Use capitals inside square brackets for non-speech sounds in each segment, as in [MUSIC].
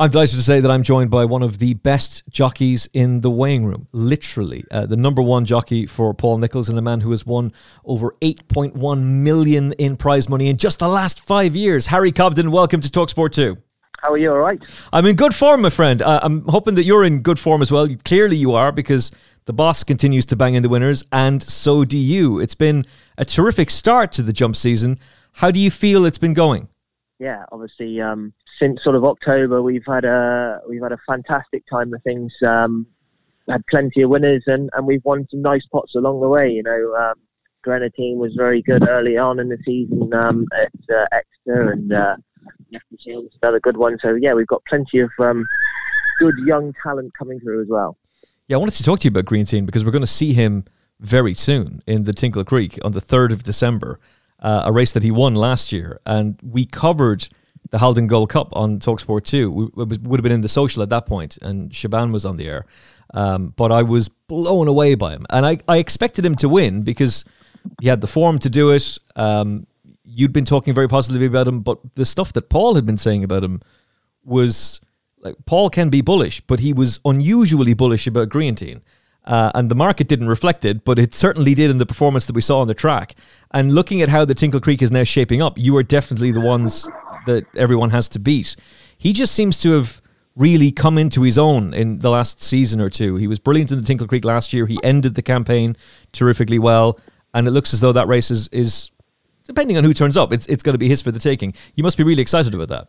I'm delighted to say that I'm joined by one of the best jockeys in the weighing room, literally. Uh, the number one jockey for Paul Nicholls and a man who has won over 8.1 million in prize money in just the last five years. Harry Cobden, welcome to Talksport 2. How are you? All right? I'm in good form, my friend. Uh, I'm hoping that you're in good form as well. Clearly, you are because the boss continues to bang in the winners, and so do you. It's been a terrific start to the jump season. How do you feel it's been going? Yeah, obviously, um, since sort of October, we've had a we've had a fantastic time of things. Um, had plenty of winners, and, and we've won some nice pots along the way. You know, um, Greaneteen was very good early on in the season um, at uh, Exeter, and uh, was another good one. So yeah, we've got plenty of um, good young talent coming through as well. Yeah, I wanted to talk to you about Greaneteen because we're going to see him very soon in the Tingle Creek on the third of December, uh, a race that he won last year, and we covered the Haldon Gold Cup on Talksport 2. We, would have been in the social at that point, and Shaban was on the air. Um, but I was blown away by him. And I, I expected him to win because he had the form to do it. Um, you'd been talking very positively about him, but the stuff that Paul had been saying about him was like Paul can be bullish, but he was unusually bullish about Greaneteen. Uh, and the market didn't reflect it, but it certainly did in the performance that we saw on the track. And looking at how the Tingle Creek is now shaping up, you are definitely the ones that everyone has to beat. He just seems to have really come into his own in the last season or two. He was brilliant in the Tingle Creek last year. He ended the campaign terrifically well, and it looks as though that race is, is depending on who turns up, it's it's going to be his for the taking. You must be really excited about that.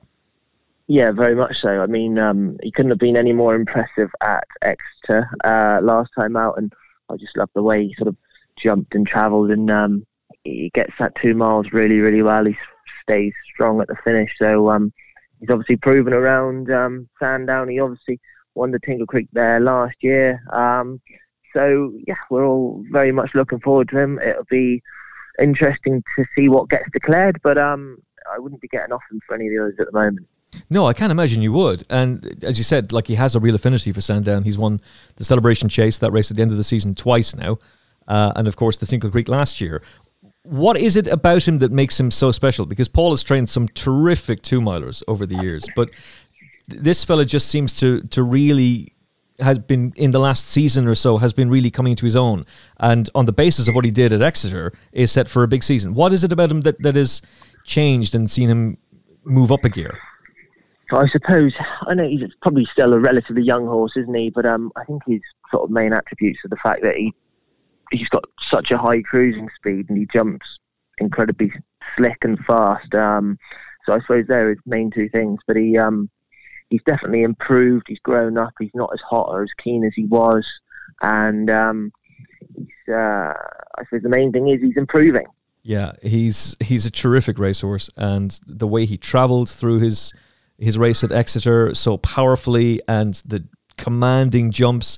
Yeah, very much so. I mean, um, he couldn't have been any more impressive at Exeter uh, last time out, and I just love the way he sort of jumped and travelled, and um, he gets that two miles really, really well. He stays strong at the finish, so um, he's obviously proven around um, Sandown. He obviously won the Tingle Creek there last year. Um, so yeah, we're all very much looking forward to him. It'll be interesting to see what gets declared, but um, I wouldn't be getting off him for any of the others at the moment. No, I can't imagine you would. And as you said, like he has a real affinity for Sandown. He's won the Celebration Chase, that race at the end of the season, twice now. Uh, and of course, the Tingle Creek last year. What is it about him that makes him so special? Because Paul has trained some terrific two milers over the years, but th- this fella just seems to to really has been in the last season or so has been really coming to his own, and on the basis of what he did at Exeter, is set for a big season. What is it about him that that has changed and seen him move up a gear? I suppose I know he's probably still a relatively young horse, isn't he? But um, I think his sort of main attributes are the fact that he he's got such a high cruising speed and he jumps incredibly slick and fast. Um, so I suppose there are his main two things. But he um, he's definitely improved. He's grown up. He's not as hot or as keen as he was, and um, he's, uh, I suppose the main thing is he's improving. Yeah, he's he's a terrific racehorse, and the way he travelled through his his race at Exeter so powerfully and the commanding jumps.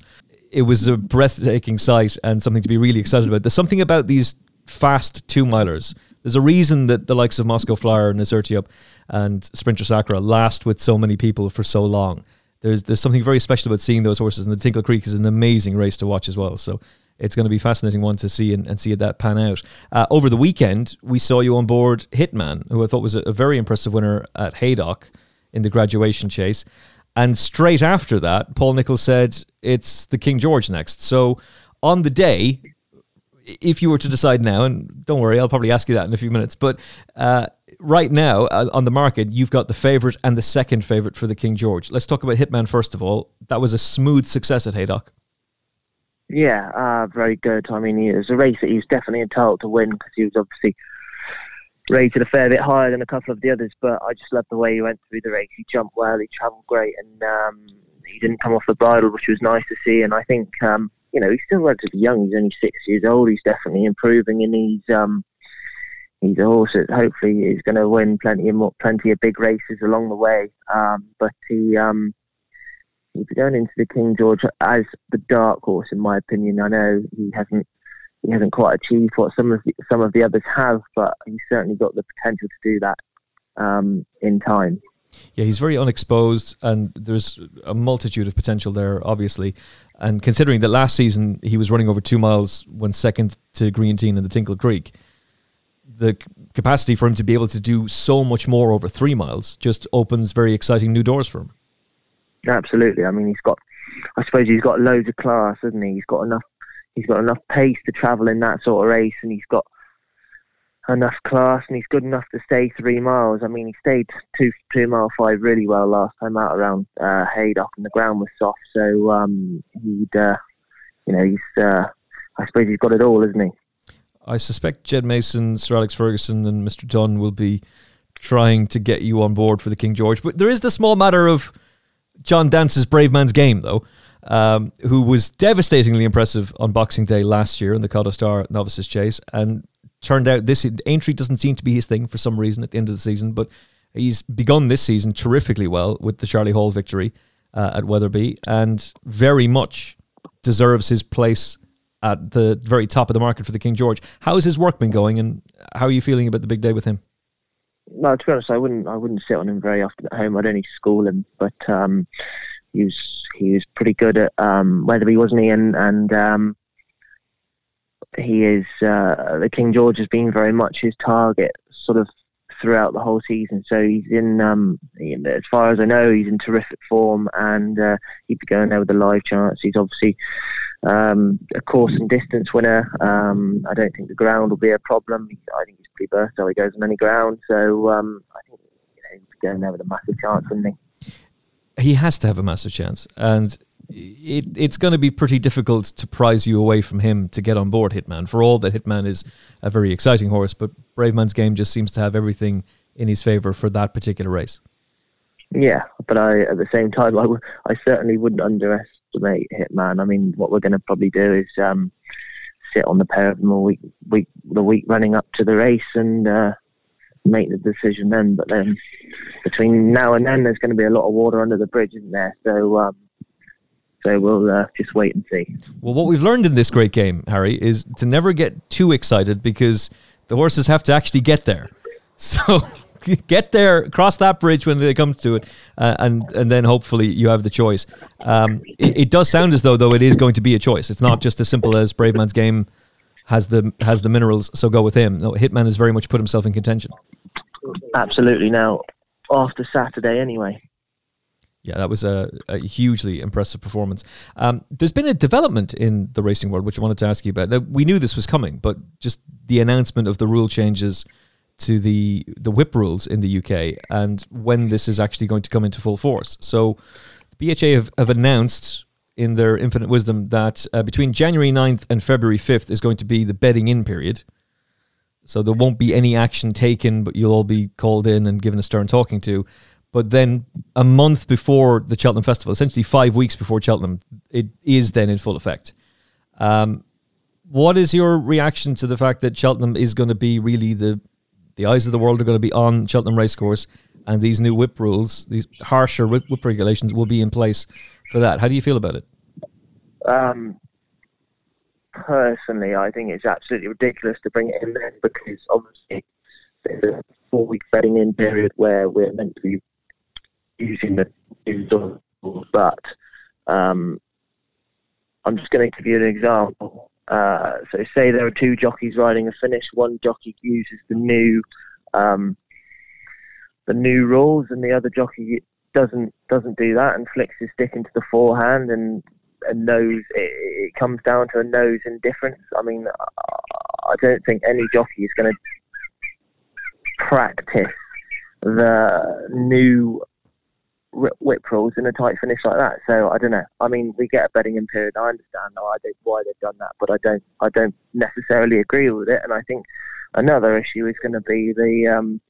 It was a breathtaking sight and something to be really excited about. There's something about these fast two milers. There's a reason that the likes of Moscow Flyer and Azertyuiop and Sprinter Sacre last with so many people for so long. There's there's something very special about seeing those horses, and the Tingle Creek is an amazing race to watch as well. So it's going to be fascinating one to see and, and see that pan out. Uh, over the weekend, we saw you on board Hitman, who I thought was a, a very impressive winner at Haydock in the graduation chase. And straight after that, Paul Nicholls said it's the King George next. So on the day, if you were to decide now, and don't worry, I'll probably ask you that in a few minutes, but uh, right now uh, on the market, you've got the favourite and the second favourite for the King George. Let's talk about Hitman first of all. That was a smooth success at Haydock. Yeah, uh, very good. I mean, it was a race that he was definitely entitled to win because he was obviously rated a fair bit higher than a couple of the others, but I just loved the way he went through the race. He jumped well, he travelled great, and um, he didn't come off the bridle, which was nice to see. And I think, um, you know, he's still relatively young. He's only six years old. He's definitely improving, and he's um, he's a horse that hopefully is going to win plenty of more, plenty of big races along the way. Um, but he um, he's going into the King George as the dark horse, in my opinion. I know he hasn't he hasn't quite achieved what some of the, some of the others have, but he's certainly got the potential to do that um, in time. Yeah, he's very unexposed, and there's a multitude of potential there, obviously. And considering that last season he was running over two miles when second to Greaneteen in the Tingle Creek, the capacity for him to be able to do so much more over three miles just opens very exciting new doors for him. Absolutely. I mean, he's got. I suppose he's got loads of class, hasn't he? He's got enough. He's got enough pace to travel in that sort of race, and he's got enough class, and he's good enough to stay three miles. I mean, he stayed two two mile five really well last time out around uh, Haydock, and the ground was soft, so um, he'd. Uh, you know, he's. Uh, I suppose he's got it all, isn't he? I suspect Ged Mason, Sir Alex Ferguson, and Mr. Dunne will be trying to get you on board for the King George. But there is the small matter of John Dance's Bravemansgame, though, um, who was devastatingly impressive on Boxing Day last year in the Kauto Star Novices Chase. And turned out this entry doesn't seem to be his thing for some reason at the end of the season, but he's begun this season terrifically well with the Charlie Hall victory uh, at Wetherby and very much deserves his place at the very top of the market for the King George. How has his work been going, and how are you feeling about the big day with him? Well, to be honest, I wouldn't I wouldn't sit on him very often at home. I'd only school him, but um, he was he was pretty good at um, Wetherby, wasn't he? And and um, he is uh, the King George has been very much his target, sort of throughout the whole season. So he's in, um, as far as I know, he's in terrific form, and uh, he'd be going there with a live chance. He's obviously um, a course and distance winner. Um, I don't think the ground will be a problem. I think he's pretty versatile. He goes on any ground, so um, I think you know, he's going there with a massive chance, wouldn't he? He has to have a massive chance, and it, it's going to be pretty difficult to prize you away from him to get on board Hitman. For all that Hitman is a very exciting horse, but Brave Man's Bravemansgame just seems to have everything in his favour for that particular race. Yeah, but I at the same time I, w- I certainly wouldn't underestimate Hitman. I mean, what we're going to probably do is um, sit on the pair of them all week, week the week running up to the race and uh, make the decision then. But then between now and then, there's going to be a lot of water under the bridge, isn't there? So um, so we'll uh, just wait and see. Well, what we've learned in this great game, Harry, is to never get too excited because the horses have to actually get there. [LAUGHS] So get there, cross that bridge when they come to it, uh, and and then hopefully you have the choice. Um, it, it, does sound as though though it is going to be a choice. It's not just as simple as Bravemansgame has the has the minerals, so go with him. No, Hitman has very much put himself in contention. Absolutely. Now after Saturday, anyway, yeah, that was a, a hugely impressive performance. Um, there's been a development in the racing world, which I wanted to ask you about. we knew this was coming, but just the announcement of the rule changes to the the whip rules in the UK and when this is actually going to come into full force. So, the BHA have, have announced in their infinite wisdom that uh, between January 9th and February 5th is going to be the bedding in period. So there won't be any action taken, but you'll all be called in and given a stern talking to. But then a month before the Cheltenham Festival, essentially five weeks before Cheltenham, it is then in full effect. Um, what is your reaction to the fact that Cheltenham is going to be really the the eyes of the world are going to be on Cheltenham Racecourse, and these new whip rules, these harsher whip, whip regulations, will be in place for that? How do you feel about it? Um, personally, I think it's absolutely ridiculous to bring it in there because obviously there's a four week bedding in period where we're meant to be using the new tools, but um, I'm just going to give you an example. Uh, so, say there are two jockeys riding a finish. One jockey uses the new um, the new rules, and the other jockey doesn't doesn't do that and flicks his stick into the forehand and a nose. It, it comes down to a nose indifference. I mean, I don't think any jockey is going to practice the new whip rules in a tight finish like that. So I don't know. I mean, we get a betting in period. I understand why, they, why they've done that, but I don't. I don't necessarily agree with it. And I think another issue is going to be the um,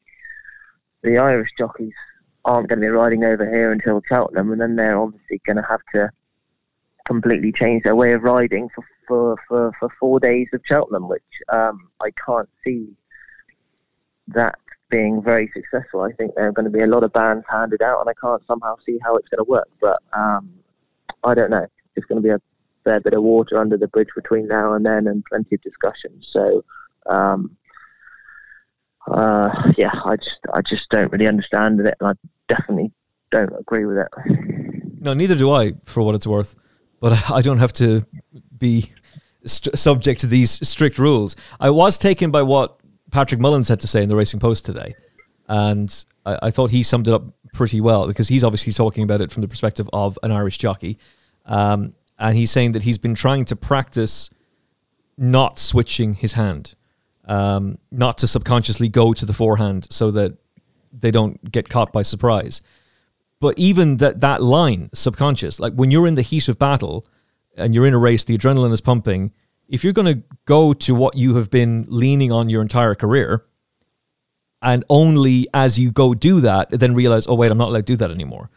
the Irish jockeys aren't going to be riding over here until Cheltenham, and then they're obviously going to have to completely change their way of riding for for, for, for four days of Cheltenham, which um, I can't see that being very successful. I think there are going to be a lot of bands handed out, and I can't somehow see how it's going to work. But um, I don't know. It's going to be a fair bit of water under the bridge between now and then, and plenty of discussion. So, um, uh, yeah, I just I just don't really understand it, and I definitely don't agree with it. No, neither do I, for what it's worth. But [LAUGHS] I don't have to be st- subject to these strict rules. I was taken by what Patrick Mullins had to say in the Racing Post today, and I, I thought he summed it up pretty well because he's obviously talking about it from the perspective of an Irish jockey. Um, and he's saying that he's been trying to practice not switching his hand, um, not to subconsciously go to the forehand so that they don't get caught by surprise. But even that that line, subconscious, like when you're in the heat of battle and you're in a race, the adrenaline is pumping. If you're going to go to what you have been leaning on your entire career, and only as you go do that, then realize, oh wait, I'm not allowed to do that anymore.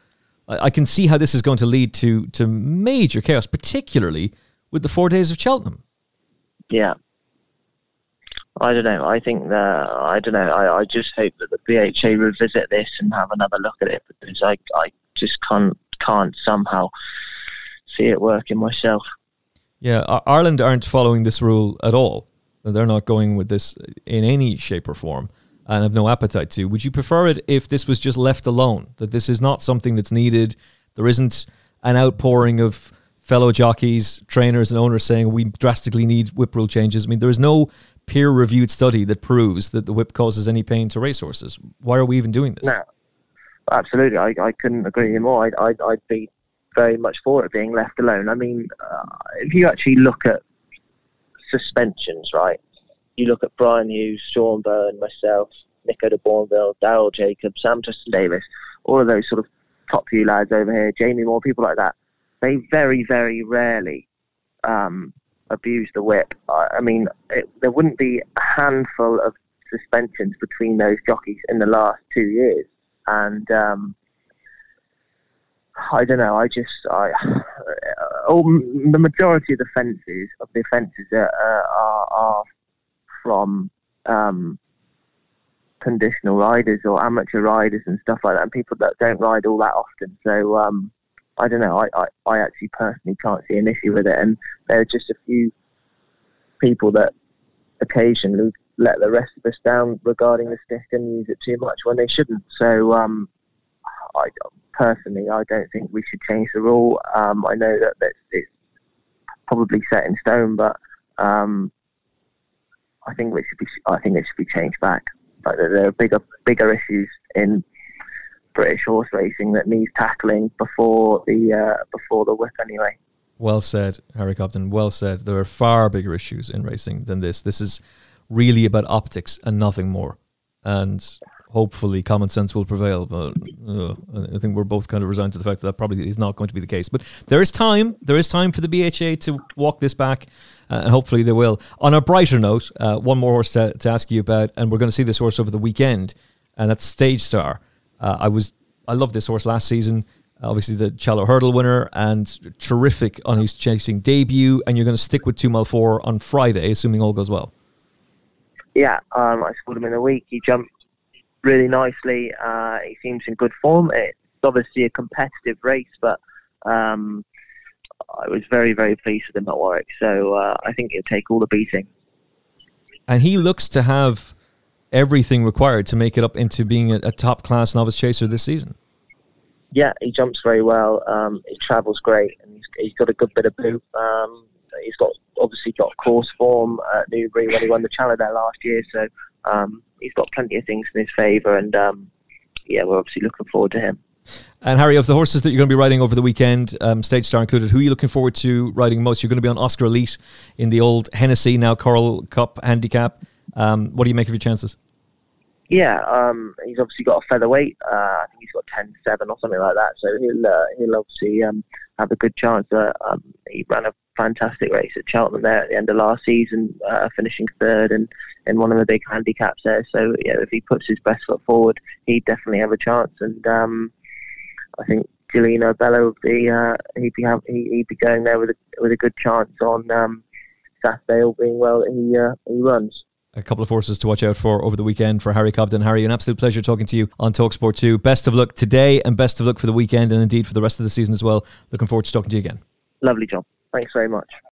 I, I can see how this is going to lead to to major chaos, particularly with the four days of Cheltenham. Yeah. I don't know. I think that I don't know. I, I just hope that the BHA revisit this and have another look at it because I I just can't can't somehow see it working myself. Yeah, Ireland aren't following this rule at all. They're not going with this in any shape or form and have no appetite to. Would you prefer it if this was just left alone? That this is not something that's needed. There isn't an outpouring of fellow jockeys, trainers, and owners saying we drastically need whip rule changes. I mean, there is no peer reviewed study that proves that the whip causes any pain to racehorses. Why are we even doing this? No, absolutely. I, I couldn't agree more. I'd, I'd, I'd be very much for it being left alone. I mean, uh, if you actually look at suspensions, right? You look at Brian Hughes, Sean Byrne, myself, Nico de Boinville, Daryl Jacobs, Sam Twiston Davies, all of those sort of top few lads over here, Jamie Moore, people like that. They very, very rarely um, abuse the whip. I, mean, it, there wouldn't be a handful of suspensions between those jockeys in the last two years, and um, I don't know. I just I oh, the majority of the offences of the offences are, are, are from um, conditional riders or amateur riders and stuff like that, and people that don't ride all that often. So um, I don't know. I, I, I actually personally can't see an issue with it, and there are just a few people that occasionally let the rest of us down regarding the stick and use it too much when they shouldn't. So um, I personally, I don't think we should change the rule. Um, I know that it's probably set in stone, but um, I think it should be. I think it should be changed back. Like there are bigger bigger issues in British horse racing that needs tackling before the uh, before the whip anyway. Well said, Harry Cobden. Well said. There are far bigger issues in racing than this. This is really about optics and nothing more. And hopefully common sense will prevail. But uh, I think we're both kind of resigned to the fact that that probably is not going to be the case. But there is time. There is time for the BHA to walk this back, uh, and hopefully they will. On a brighter note, uh, one more horse to, to, ask you about, and we're going to see this horse over the weekend, and that's Stage Star. Uh, I was I loved this horse last season. Obviously, the Challow Hurdle winner and terrific on his chasing debut. And you're going to stick with two mile four on Friday, assuming all goes well. Yeah, um, I scored him in a week. He jumped really nicely. Uh, he seems in good form. It's obviously a competitive race, but um, I was very, very pleased with him at Warwick. So uh, I think he'll take all the beating. And he looks to have everything required to make it up into being a, a top class novice chaser this season. Yeah, he jumps very well. Um, he travels great, and he's, he's got a good bit of boot. Um, he's got obviously got course form at Newbury when he won the Challenger there last year. So um, he's got plenty of things in his favour, and um, yeah, we're obviously looking forward to him. And Harry, of the horses that you're going to be riding over the weekend, um, Stage Star included, who are you looking forward to riding most? You're going to be on Oscar Elite in the old Hennessy, now Coral Cup handicap. Um, what do you make of your chances? Yeah, um, he's obviously got a featherweight. Uh, I think he's got 10-7 or something like that. So he'll uh, he'll obviously um, have a good chance. Uh, um, he ran a fantastic race at Cheltenham there at the end of last season, uh, finishing third and in one of the big handicaps there. So yeah, if he puts his best foot forward, he definitely have a chance. And um, I think Giulino Bello would be uh, he'd be have, he, would be going there with a with a good chance on um, Saturday, all being well. He uh, he runs a couple of forces to watch out for over the weekend for Harry Cobden. Harry, an absolute pleasure talking to you on Talksport 2. Best of luck today and best of luck for the weekend and indeed for the rest of the season as well. Looking forward to talking to you again. Lovely job. Thanks very much.